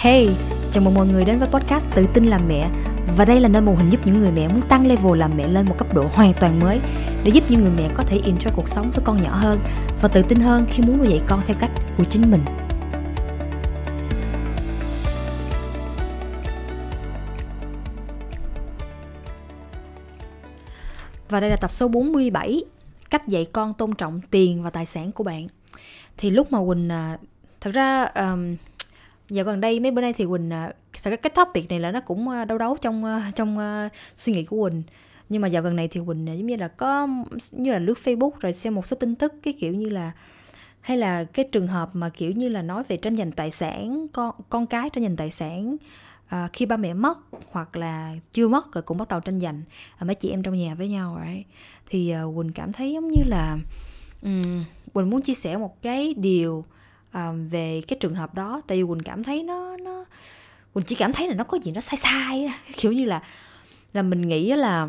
Hey, chào mừng mọi người đến với podcast Tự tin làm mẹ. Và đây là nơi mô hình giúp những người mẹ muốn tăng level làm mẹ lên một cấp độ hoàn toàn mới Để giúp những người mẹ có thể enjoy cuộc sống với con nhỏ hơn Và tự tin hơn khi muốn nuôi dạy con theo cách của chính mình. Và đây là tập số 47 Cách dạy con tôn trọng tiền và tài sản của bạn. Thì lúc mà Quỳnh à, Thật ra um, Dạo gần đây mấy bữa nay thì Quỳnh à, cái cái topic này là nó cũng à, đau đấu trong à, trong suy nghĩ của Quỳnh. Nhưng mà dạo gần này thì Quỳnh giống như là có như là lướt Facebook rồi xem một số tin tức cái kiểu như là hay là cái trường hợp mà kiểu như là nói về tranh giành tài sản con con cái tranh giành tài sản à, khi ba mẹ mất hoặc là chưa mất rồi cũng bắt đầu tranh giành. À, mấy chị em trong nhà với nhau rồi thì uh, Quỳnh cảm thấy giống như là um, Quỳnh muốn chia sẻ một cái điều Ờ, về cái trường hợp đó tại vì quỳnh cảm thấy nó nó quỳnh chỉ cảm thấy là nó có gì nó sai sai kiểu như là là mình nghĩ là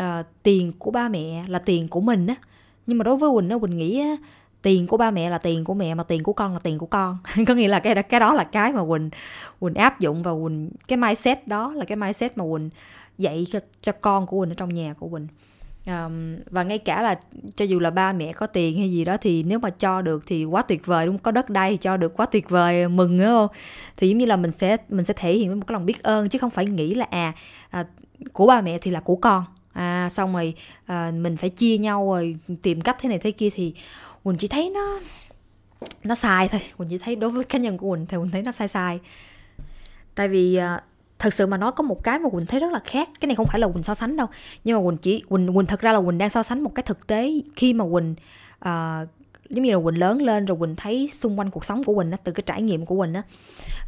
uh, tiền của ba mẹ là tiền của mình á. Nhưng mà đối với quỳnh nó quỳnh nghĩ á, tiền của ba mẹ là tiền của mẹ mà tiền của con là tiền của con. Có nghĩa là cái đó cái đó là cái mà quỳnh quỳnh áp dụng và quỳnh cái mindset đó là cái mindset mà quỳnh dạy cho, cho con của quỳnh ở trong nhà của quỳnh um, và ngay cả là cho dù là ba mẹ có tiền hay gì đó thì nếu mà cho được thì quá tuyệt vời đúng không? Có đất đai thì cho được quá tuyệt vời mừng đúng không? Thì giống như là mình sẽ mình sẽ thể hiện với một cái lòng biết ơn chứ không phải nghĩ là à, à của ba mẹ thì là của con. À xong rồi à, mình phải chia nhau rồi tìm cách thế này thế kia thì mình chỉ thấy nó nó sai thôi. Mình chỉ thấy đối với cá nhân của mình thì mình thấy nó sai sai. Tại vì à, thật sự mà nói có một cái mà quỳnh thấy rất là khác. Cái này không phải là quỳnh so sánh đâu. Nhưng mà quỳnh chỉ quỳnh quỳnh thật ra là quỳnh đang so sánh một cái thực tế khi mà quỳnh uh, giống như là quỳnh lớn lên rồi quỳnh thấy xung quanh cuộc sống của quỳnh á từ cái trải nghiệm của quỳnh á.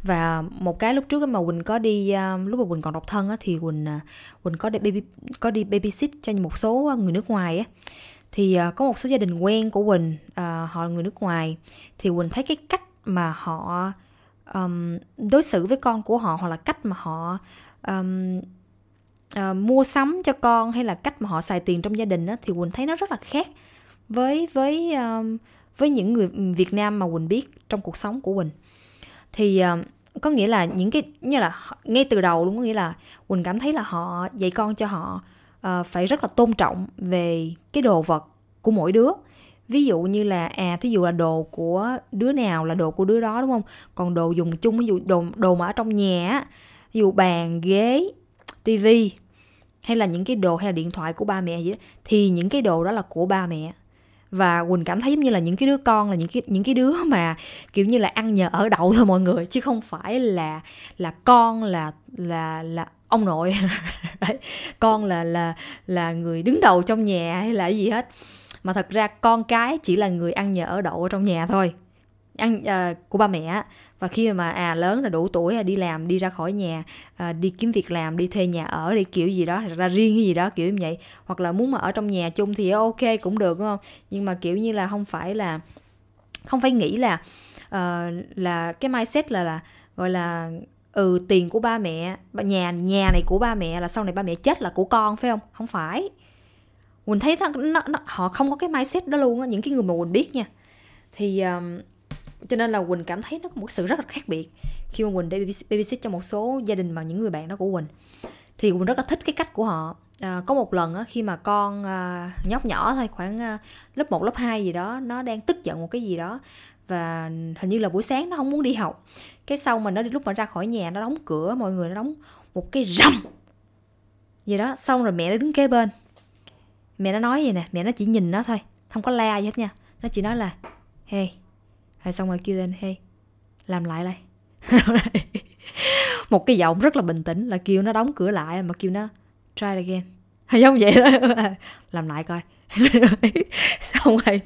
Và một cái lúc trước mà quỳnh có đi uh, lúc mà quỳnh còn độc thân á thì quỳnh uh, quỳnh có đi baby có đi babysit cho một số người nước ngoài á. Thì uh, có một số gia đình quen của quỳnh uh, họ là người nước ngoài. Thì quỳnh thấy cái cách mà họ um, đối xử với con của họ hoặc là cách mà họ um, uh, mua sắm cho con hay là cách mà họ xài tiền trong gia đình đó thì quỳnh thấy nó rất là khác với với um, với những người Việt Nam mà quỳnh biết trong cuộc sống của quỳnh. Thì um, có nghĩa là những cái như là ngay từ đầu luôn có nghĩa là quỳnh cảm thấy là họ dạy con cho họ uh, phải rất là tôn trọng về cái đồ vật của mỗi đứa ví dụ như là à thí dụ là đồ của đứa nào là đồ của đứa đó đúng không? Còn đồ dùng chung ví dụ đồ đồ mà ở trong nhà ví dụ bàn ghế tivi hay là những cái đồ hay là điện thoại của ba mẹ gì đó, thì những cái đồ đó là của ba mẹ. Và quỳnh cảm thấy giống như là những cái đứa con là những cái những cái đứa mà kiểu như là ăn nhờ ở đậu thôi mọi người chứ không phải là là con là là là ông nội. Đấy. con là là là người đứng đầu trong nhà hay là gì hết mà thật ra con cái chỉ là người ăn nhờ ở đậu ở trong nhà thôi. Ăn uh, của ba mẹ và khi mà à lớn là đủ tuổi đi làm đi ra khỏi nhà à, đi kiếm việc làm đi thuê nhà ở đi kiểu gì đó ra riêng cái gì đó kiểu như vậy. Hoặc là muốn mà ở trong nhà chung thì ok cũng được đúng không? Nhưng mà kiểu như là không phải là không phải nghĩ là uh, là cái mindset là là gọi là ừ tiền của ba mẹ nhà nhà này của ba mẹ là sau này ba mẹ chết là của con phải không? Không phải quỳnh thấy nó, nó, nó họ không có cái mindset đó luôn á những cái người mà quỳnh biết nha. Thì um, cho nên là quỳnh cảm thấy nó có một sự rất là khác biệt khi mà quỳnh đi babysit cho một số gia đình mà những người bạn đó của quỳnh. Thì quỳnh rất là thích cái cách của họ. À, có một lần á, khi mà con à, nhóc nhỏ thôi khoảng à, lớp 1, lớp 2 gì đó nó đang tức giận một cái gì đó và hình như là buổi sáng nó không muốn đi học. Cái sau mà nó đi lúc mà ra khỏi nhà nó đóng cửa mọi người nó đóng một cái rầm. Gì đó xong rồi mẹ nó đứng kế bên mẹ nó nói gì nè, mẹ nó chỉ nhìn nó thôi, không có la gì hết nha. Nó chỉ nói là, hey. Rồi xong rồi kêu lên, hey, làm lại đây. Một cái giọng rất là bình tĩnh, là kêu nó đóng cửa lại, mà kêu nó, try again. Hay giống vậy đó. Làm lại coi. Xong rồi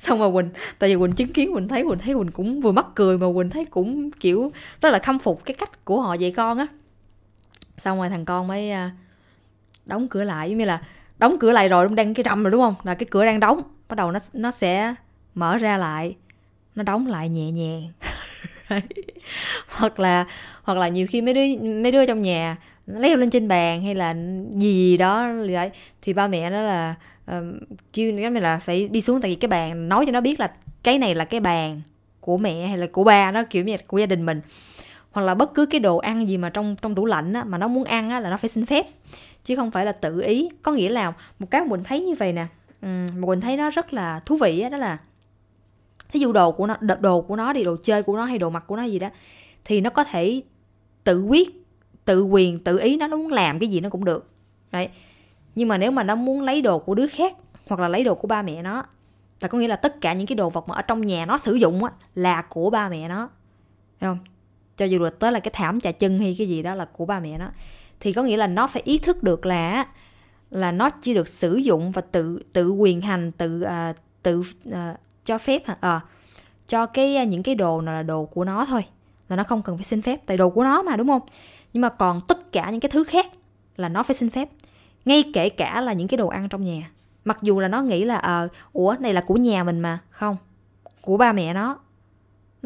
xong rồi quỳnh, tại vì quỳnh chứng kiến, quỳnh thấy quỳnh thấy quỳnh cũng vừa mắc cười mà quỳnh thấy cũng, kiểu, rất là khâm phục cái cách của họ dạy con á. Xong rồi thằng con mới à, đóng cửa lại, giống như là đóng cửa lại rồi đang cái rầm rồi đúng không? Là cái cửa đang đóng. Bắt đầu nó nó sẽ mở ra lại. Nó đóng lại nhẹ nhàng. Hoặc là hoặc là nhiều khi mấy đứa mấy đứa trong nhà leo lên trên bàn hay là gì, gì đó vậy thì ba mẹ nó là um, kêu cái này là phải đi xuống tại vì cái bàn nói cho nó biết là cái này là cái bàn của mẹ hay là của ba nó kiểu như của gia đình mình hoặc là bất cứ cái đồ ăn gì mà trong trong tủ lạnh á, mà nó muốn ăn á, là nó phải xin phép. Chứ không phải là tự ý. Có nghĩa là một cái mình thấy như vậy nè mà mình thấy nó rất là thú vị á, đó là thí dụ đồ của nó đồ của nó đi đồ chơi của nó hay đồ mặc của nó gì đó thì nó có thể tự quyết tự quyền tự ý nó nó muốn làm cái gì nó cũng được. Đấy. Nhưng mà nếu mà nó muốn lấy đồ của đứa khác hoặc là lấy đồ của ba mẹ nó là có nghĩa là tất cả những cái đồ vật mà ở trong nhà nó sử dụng á là của ba mẹ nó. Thấy không? Cho dù là tới là cái thảm chà chân hay cái gì đó là của ba mẹ nó thì có nghĩa là nó phải ý thức được là là nó chỉ được sử dụng và tự tự quyền hành tự uh, tự uh, cho phép uh, cho cái à, những cái đồ nào là đồ của nó thôi là nó không cần phải xin phép tại đồ của nó mà đúng không? Nhưng mà còn tất cả những cái thứ khác là nó phải xin phép ngay kể cả là những cái đồ ăn trong nhà. Mặc dù là nó nghĩ là ờ à, ủa này là của nhà mình mà không của ba mẹ nó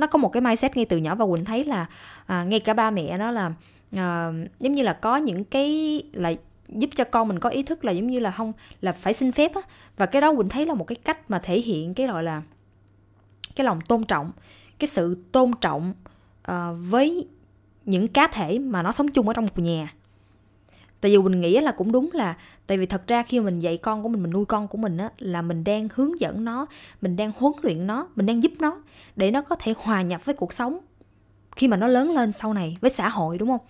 nó có một cái mindset ngay từ nhỏ và quỳnh thấy là à, ngay cả ba mẹ nó là à, giống như là có những cái là giúp cho con mình có ý thức là giống như là không là phải xin phép á. Và cái đó quỳnh thấy là một cái cách mà thể hiện cái gọi là cái lòng tôn trọng cái sự tôn trọng uh, với những cá thể mà nó sống chung ở trong một nhà tại vì mình nghĩ là cũng đúng là tại vì thật ra khi mình dạy con của mình mình nuôi con của mình á là mình đang hướng dẫn nó, mình đang huấn luyện nó, mình đang giúp nó để nó có thể hòa nhập với cuộc sống khi mà nó lớn lên sau này với xã hội, đúng không?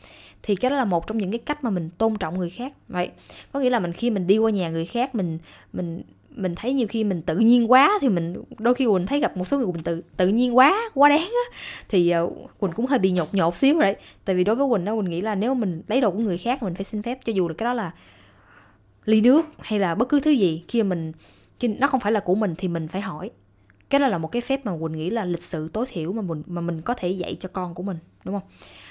Thì cái đó là một trong những cái cách mà mình tôn trọng người khác, vậy. Có nghĩa là mình khi mình đi qua nhà người khác, mình mình mình thấy nhiều khi mình tự nhiên quá thì mình đôi khi quỳnh thấy gặp một số người mình tự tự nhiên quá quá đáng á. Thì uh, quỳnh cũng hơi bị nhột nhột xíu rồi đấy. Tại vì đối với quỳnh đó quỳnh nghĩ là nếu mình lấy đồ của người khác mình phải xin phép cho dù là cái đó là ly nước hay là bất cứ thứ gì khi mình khi nó không phải là của mình thì mình phải hỏi. Cái đó là một cái phép mà quỳnh nghĩ là lịch sự tối thiểu mà mình mà mình có thể dạy cho con của mình đúng không?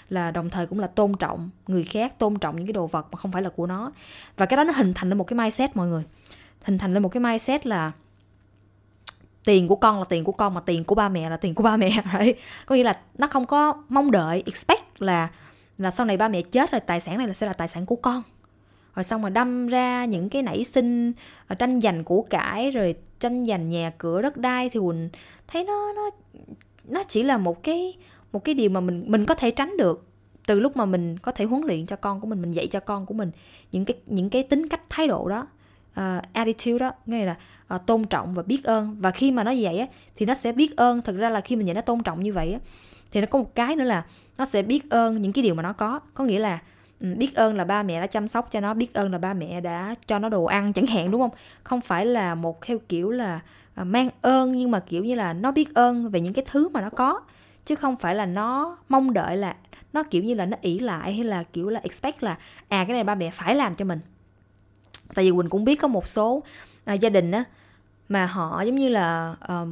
Là đồng thời cũng là tôn trọng người khác tôn trọng những cái đồ vật mà không phải là của nó. Và cái đó nó hình thành lên một cái mindset mọi người hình thành lên một cái mindset là tiền của con là tiền của con mà tiền của ba mẹ là tiền của ba mẹ đấy có nghĩa là nó không có mong đợi, expect là là sau này ba mẹ chết rồi tài sản này là sẽ là tài sản của con. Rồi xong rồi đâm ra những cái nảy sinh ờ, tranh giành của cải rồi tranh giành nhà cửa đất đai thì quỳnh thấy nó nó nó chỉ là một cái một cái điều mà mình mình có thể tránh được từ lúc mà mình có thể huấn luyện cho con của mình mình dạy cho con của mình những cái những cái tính cách, thái độ đó uh, attitude đó nghĩa là uh, tôn trọng và biết ơn. Và khi mà nó vậy á thì nó sẽ biết ơn. Thực ra là khi mình dạy nó tôn trọng như vậy á thì nó có một cái nữa là nó sẽ biết ơn những cái điều mà nó có. Có nghĩa là ừ, biết ơn là ba mẹ đã chăm sóc cho nó biết ơn là ba mẹ đã cho nó đồ ăn chẳng hạn đúng không? Không phải là một theo kiểu là ờ, mang ơn nhưng mà kiểu như là nó biết ơn về những cái thứ mà nó có. Chứ không phải là nó mong đợi là nó kiểu như là nó ỷ lại hay là kiểu là expect là à cái này ba mẹ phải làm cho mình tại vì quỳnh cũng biết có một số à, gia đình á mà họ giống như là uh,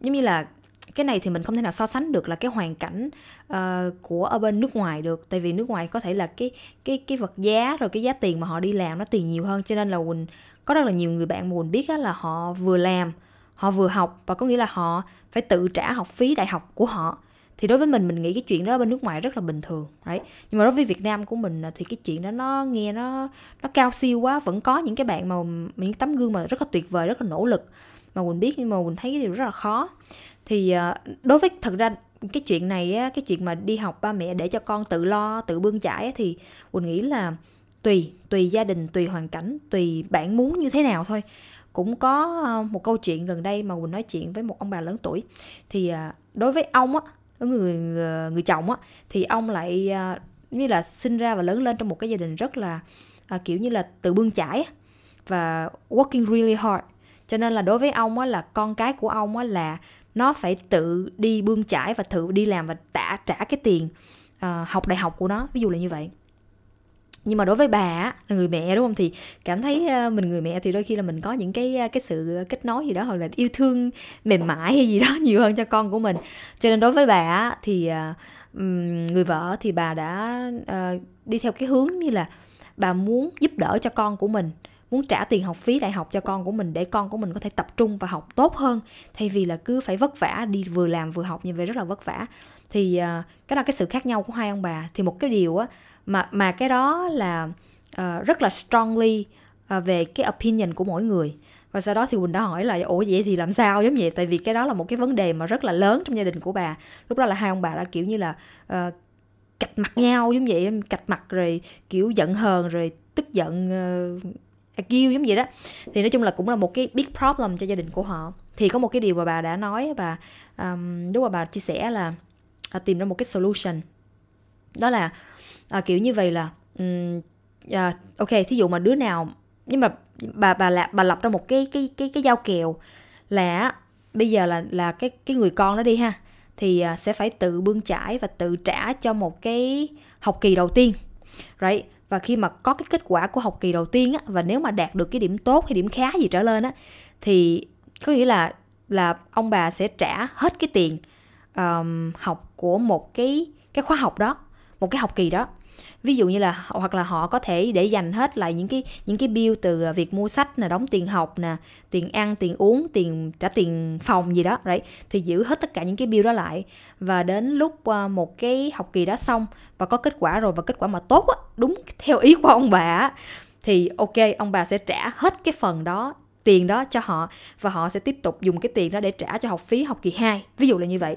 giống như là cái này thì mình không thể nào so sánh được là cái hoàn cảnh uh, của ở bên nước ngoài được. Tại vì nước ngoài có thể là cái cái cái vật giá rồi cái giá tiền mà họ đi làm nó tiền nhiều hơn. Cho nên là quỳnh có rất là nhiều người bạn mà quỳnh biết á, là họ vừa làm họ vừa học và có nghĩa là họ phải tự trả học phí đại học của họ thì đối với mình mình nghĩ cái chuyện đó bên nước ngoài rất là bình thường đấy. Nhưng mà đối với Việt Nam của mình thì cái chuyện đó nó nghe nó nó cao siêu quá vẫn có những cái bạn mà những tấm gương mà rất là tuyệt vời rất là nỗ lực. Mà mình biết nhưng mà mình thấy cái điều rất là khó. Thì ờ, đối với thật ra cái chuyện này á, cái chuyện mà đi học ba mẹ để cho con tự lo tự bươn chải thì mình nghĩ là tùy tùy gia đình tùy hoàn cảnh tùy bạn muốn như thế nào thôi. Cũng có ờ, một câu chuyện gần đây mà mình nói chuyện với một ông bà lớn tuổi. Thì ờ, đối với ông á người ờ, người chồng á thì ông lại ờ, như là sinh ra và lớn lên trong một cái gia đình rất là à, kiểu như là tự bươn chải và working really hard. Cho nên là đối với ông á là con cái của ông á là nó phải tự đi bươn chải và tự đi làm và trả trả cái tiền uh, học đại học của nó. Ví dụ là như vậy nhưng mà đối với bà là người mẹ, đúng không? Thì cảm thấy ờ, mình người mẹ thì đôi khi là mình có những cái ờ, cái sự kết nối gì đó, hoặc là yêu thương mềm mại hay gì đó nhiều hơn cho con của mình. Cho nên đối với bà thì ờ, người vợ thì bà đã đi theo cái hướng như là bà muốn giúp đỡ cho con của mình, muốn trả tiền học phí đại học cho con của mình để con của mình có thể tập trung và học tốt hơn. Thay vì là cứ phải vất vả đi vừa làm vừa học như vậy, rất là vất vả. Thì cái là cái sự khác nhau của hai ông bà. Thì một cái điều á mà mà cái đó là uh, rất là strongly uh, về cái opinion của mỗi người. Và sau đó thì quỳnh đã hỏi là ủa vậy thì làm sao? Giống vậy tại vì cái đó là một cái vấn đề mà rất là lớn trong gia đình của bà. Lúc đó là hai ông bà đã kiểu như là uh, cạch mặt nhau giống vậy cạch mặt rồi kiểu giận hờn rồi tức giận uh, kêu giống vậy đó. Thì nói chung là cũng là một cái big problem cho gia đình của họ. Thì có một cái điều mà bà đã nói và um, lúc mà bà chia sẻ là uh, tìm ra một cái solution. Đó là à, kiểu như vậy là um, à, ok thí dụ mà đứa nào nhưng mà bà bà là bà lập ra một cái cái cái cái giao kèo là bây giờ là là cái cái người con đó đi ha thì à, sẽ phải tự bươn trải và tự trả cho một cái học kỳ đầu tiên right? Và khi mà có cái kết quả của học kỳ đầu tiên á và nếu mà đạt được cái điểm tốt hay điểm khá gì trở lên á thì có nghĩa là là ông bà sẽ trả hết cái tiền um, học của một cái cái khóa học đó một cái học kỳ đó. Ví dụ như là hoặc là họ có thể để dành hết lại những cái những cái bill từ à, việc mua sách nè, đóng tiền học nè, tiền ăn, tiền uống, tiền, trả tiền phòng gì đó đấy thì giữ hết tất cả những cái bill đó lại. Và đến lúc à, một cái học kỳ đó xong và có kết quả rồi và kết quả mà tốt đúng theo ý của ông bà thì ok, ông bà sẽ trả hết cái phần đó tiền đó cho họ và họ sẽ tiếp tục dùng cái tiền đó để trả cho học phí học kỳ 2 ví dụ là như vậy.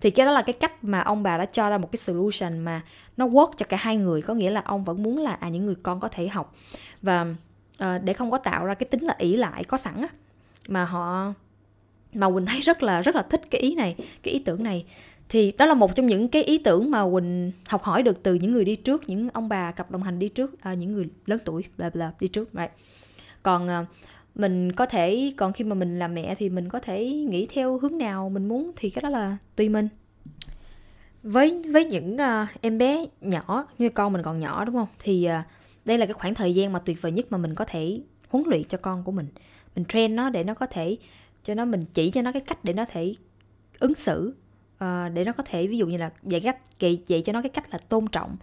Thì cái đó là cái cách mà ông bà đã cho ra một cái solution mà nó work cho cả hai người. Có nghĩa là ông vẫn muốn là à những người con có thể học. Và uh, để không có tạo ra cái tính là ỷ lại có sẵn á. Mà họ mà quỳnh thấy rất là rất là thích cái ý này cái ý tưởng này. Thì đó là một trong những cái ý tưởng mà quỳnh học hỏi được từ những người đi trước những ông bà cặp đồng hành đi trước à, những người lớn tuổi bla bla đi trước right. Còn ờ, mình có thể còn khi mà mình làm mẹ thì mình có thể nghĩ theo hướng nào mình muốn thì cái đó là tùy mình. Với với những uh, em bé nhỏ như con mình còn nhỏ đúng không? Thì uh, đây là cái khoảng thời gian mà tuyệt vời nhất mà mình có thể huấn luyện cho con của mình. Mình train nó để nó có thể cho nó mình chỉ cho nó cái cách để nó thể ứng xử uh, để nó có thể ví dụ như là dạy cách dạy, dạy cho nó cái cách là tôn trọng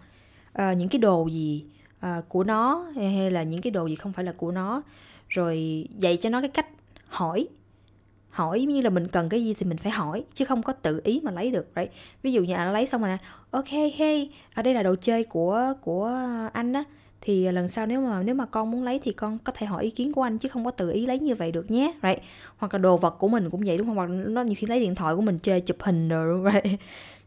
uh, những cái đồ gì uh, của nó hay là những cái đồ gì không phải là của nó rồi dạy cho nó cái cách hỏi hỏi như là mình cần cái gì thì mình phải hỏi, chứ không có tự ý mà lấy được, right? ví dụ như anh lấy xong rồi nè, ok, hey, ở đây là đồ chơi của của anh á, thì lần sau nếu mà nếu mà con muốn lấy thì con có thể hỏi ý kiến của anh, chứ không có tự ý lấy như vậy được nhé right? hoặc là đồ vật của mình cũng vậy, đúng không hoặc nó nhiều khi lấy điện thoại của mình chơi chụp hình rồi right?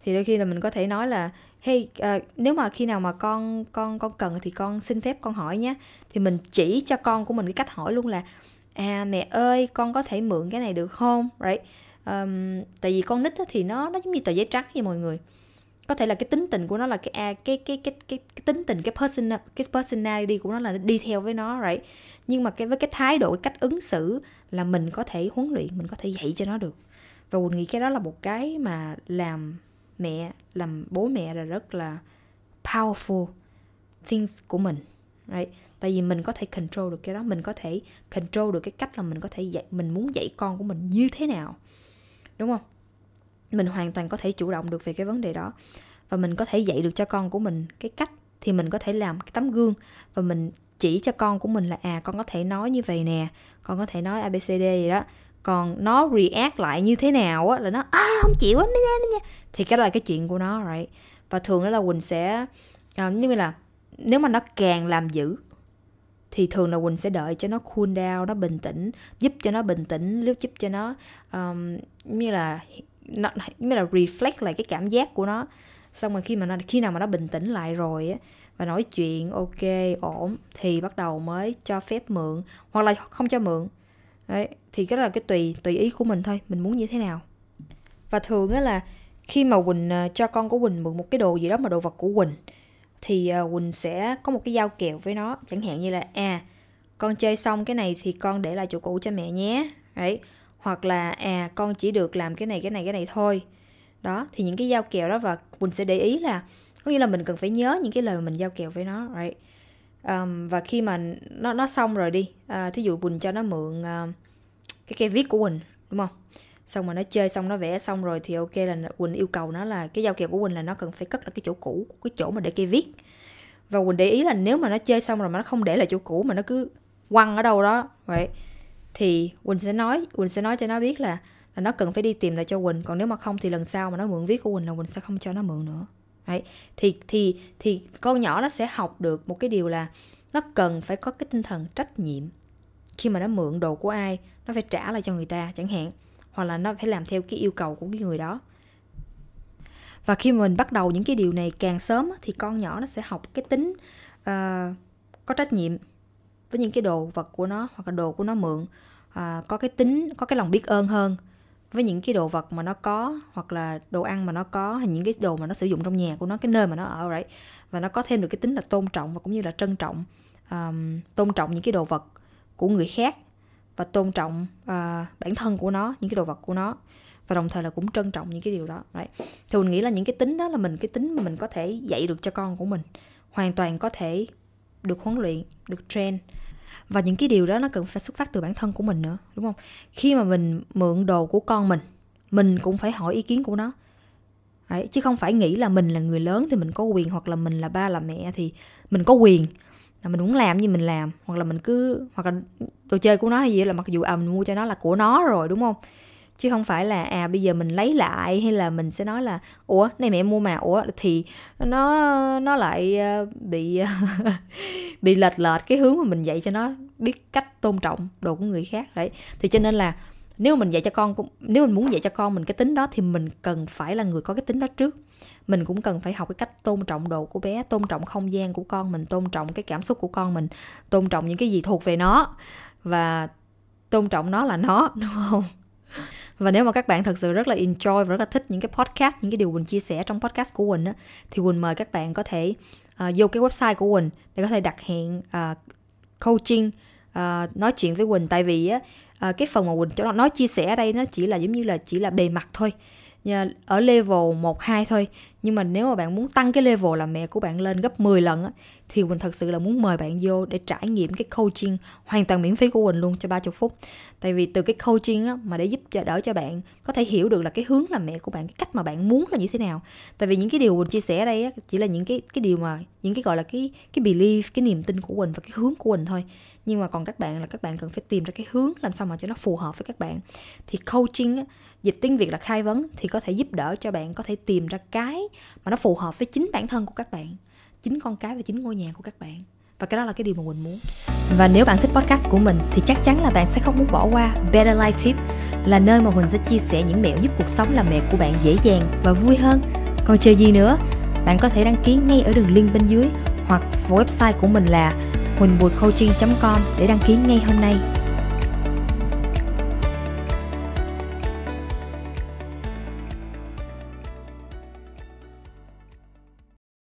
Thì đôi khi là mình có thể nói là hey uh, nếu mà khi nào mà con con con cần thì con xin phép con hỏi nhé. Thì mình chỉ cho con của mình cái cách hỏi luôn là à mẹ ơi con có thể mượn cái này được không? Right? Um, tại vì con nít thì nó nó giống như tờ giấy trắng vậy mọi người. Có thể là cái tính tình của nó là cái à, cái, cái cái cái cái tính tình cái person cái personality của nó là đi theo với nó right? Nhưng mà cái với cái thái độ cái cách ứng xử là mình có thể huấn luyện mình có thể dạy cho nó được. Và mình nghĩ cái đó là một cái mà làm mẹ, làm bố mẹ là rất là powerful things của mình, right? Tại vì mình có thể control được cái đó, mình có thể control được cái cách là mình có thể dạy, mình muốn dạy con của mình như thế nào, đúng không? Mình hoàn toàn có thể chủ động được về cái vấn đề đó và mình có thể dạy được cho con của mình cái cách thì mình có thể làm cái tấm gương và mình chỉ cho con của mình là à con có thể nói như vậy nè, con có thể nói abcd gì đó còn nó react lại như thế nào á là nó à không chịu á thì cái đó là cái chuyện của nó right? Và thường đó là quỳnh sẽ uh, như là nếu mà nó càng làm dữ thì thường là quỳnh sẽ đợi cho nó cool down nó bình tĩnh giúp cho nó bình tĩnh giúp giúp cho nó um, như là nó như là reflect lại cái cảm giác của nó. Xong rồi khi mà nó khi nào mà nó bình tĩnh lại rồi á và nói chuyện ok ổn thì bắt đầu mới cho phép mượn hoặc là không cho mượn đấy, thì cái đó là cái tùy tùy ý của mình thôi, mình muốn như thế nào. Và thường á là khi mà quỳnh ờ, cho con của quỳnh mượn một cái đồ gì đó mà đồ vật của quỳnh, thì ờ, quỳnh sẽ có một cái giao kèo với nó. Chẳng hạn như là à con chơi xong cái này thì con để lại chỗ cũ cho mẹ nhé. Đấy, hoặc là à con chỉ được làm cái này cái này cái này thôi. Đó, thì những cái giao kèo đó và quỳnh sẽ để ý là có nghĩa là mình cần phải nhớ những cái lời mà mình giao kèo với nó, right? Um, và khi mà nó nó xong rồi đi uh, thí dụ quỳnh cho nó mượn uh, cái cây viết của quỳnh đúng không? Xong mà nó chơi xong nó vẽ xong rồi thì ok là quỳnh yêu cầu nó là cái giao kèo của quỳnh là nó cần phải cất lại cái chỗ cũ cái chỗ mà để cây viết. Và quỳnh để ý là nếu mà nó chơi xong rồi mà nó không để lại chỗ cũ mà nó cứ quăng ở đâu đó vậy. Thì quỳnh sẽ nói quỳnh sẽ nói cho nó biết là là nó cần phải đi tìm lại cho quỳnh còn nếu mà không thì lần sau mà nó mượn viết của quỳnh là quỳnh sẽ không cho nó mượn nữa. Đấy. thì thì thì con nhỏ nó sẽ học được một cái điều là nó cần phải có cái tinh thần trách nhiệm. Khi mà nó mượn đồ của ai nó phải trả lại cho người ta chẳng hạn hoặc là nó phải làm theo cái yêu cầu của cái người đó. Và khi mà mình bắt đầu những cái điều này càng sớm thì con nhỏ nó sẽ học cái tính uh, có trách nhiệm với những cái đồ vật của nó hoặc là đồ của nó mượn uh, có cái tính có cái lòng biết ơn hơn với những cái đồ vật mà nó có hoặc là đồ ăn mà nó có hay những cái đồ mà nó sử dụng trong nhà của nó cái nơi mà nó ở right và nó có thêm được cái tính là tôn trọng và cũng như là trân trọng um, tôn trọng những cái đồ vật của người khác và tôn trọng uh, bản thân của nó những cái đồ vật của nó và đồng thời là cũng trân trọng những cái điều đó right. thì mình nghĩ là những cái tính đó là mình cái tính mà mình có thể dạy được cho con của mình hoàn toàn có thể được huấn luyện được train và những cái điều đó nó cần phải xuất phát từ bản thân của mình nữa đúng không? Khi mà mình mượn đồ của con mình mình cũng phải hỏi ý kiến của nó. Đấy, chứ không phải nghĩ là mình là người lớn thì mình có quyền hoặc là mình là ba là mẹ thì mình có quyền. Là mình muốn làm gì mình làm hoặc là mình cứ hoặc là đồ chơi của nó hay gì là mặc dù à mình mua cho nó là của nó rồi đúng không? Chứ không phải là à bây giờ mình lấy lại hay là mình sẽ nói là, ủa, này mẹ, mua mà, ủa? Thì nó nó lại ờ, bị bị lệch lệch cái hướng mà mình dạy cho nó biết cách tôn trọng đồ của người khác, đấy. Thì cho nên là nếu mình dạy cho con nếu mình muốn dạy cho con mình cái tính đó thì mình cần phải là người có cái tính đó trước. Mình cũng cần phải học cái cách tôn trọng đồ của bé, tôn trọng không gian của con mình, tôn trọng cái cảm xúc của con mình, tôn trọng những cái gì thuộc về nó và tôn trọng nó là nó, đúng không? Và nếu mà các bạn thật sự rất là enjoy và rất là thích những cái podcast những cái điều Quỳnh chia sẻ trong podcast của Quỳnh á, thì Quỳnh mời các bạn có thể uh, vô cái website của Quỳnh để có thể đặt hẹn uh, coaching uh, nói chuyện với Quỳnh. Tại vì á uh, cái phần mà Quỳnh cho nó nói chia sẻ ở đây nó chỉ là giống như là chỉ là bề mặt thôi ở level 1 2 thôi nhưng mà nếu mà bạn muốn tăng cái level làm mẹ của bạn lên gấp 10 lần á thì Quỳnh thật sự là muốn mời bạn vô để trải nghiệm cái coaching hoàn toàn miễn phí của Quỳnh luôn cho 30 phút. Tại vì từ cái coaching á mà để giúp cho đỡ cho bạn có thể hiểu được là cái hướng làm mẹ của bạn, cái cách mà bạn muốn là như thế nào. Tại vì những cái điều Quỳnh chia sẻ ở đây á chỉ là những cái cái điều mà những cái gọi là cái cái belief, cái niềm tin của Quỳnh và cái hướng của Quỳnh thôi nhưng mà còn các bạn là các bạn cần phải tìm ra cái hướng làm sao mà cho nó phù hợp với các bạn. Thì coaching á, dịch tiếng việt là khai vấn thì có thể giúp đỡ cho bạn có thể tìm ra cái mà nó phù hợp với chính bản thân của các bạn chính con cái và chính ngôi nhà của các bạn. Và cái đó là cái điều mà mình muốn. Và nếu bạn thích podcast của mình thì chắc chắn là bạn sẽ không muốn bỏ qua Better Life Tip là nơi mà Huỳnh sẽ chia sẻ những mẹo giúp cuộc sống làm mẹ của bạn dễ dàng và vui hơn. Còn chờ gì nữa bạn có thể đăng ký ngay ở đường link bên dưới hoặc website của mình là huỳnhbùicoaching.com để đăng ký ngay hôm nay.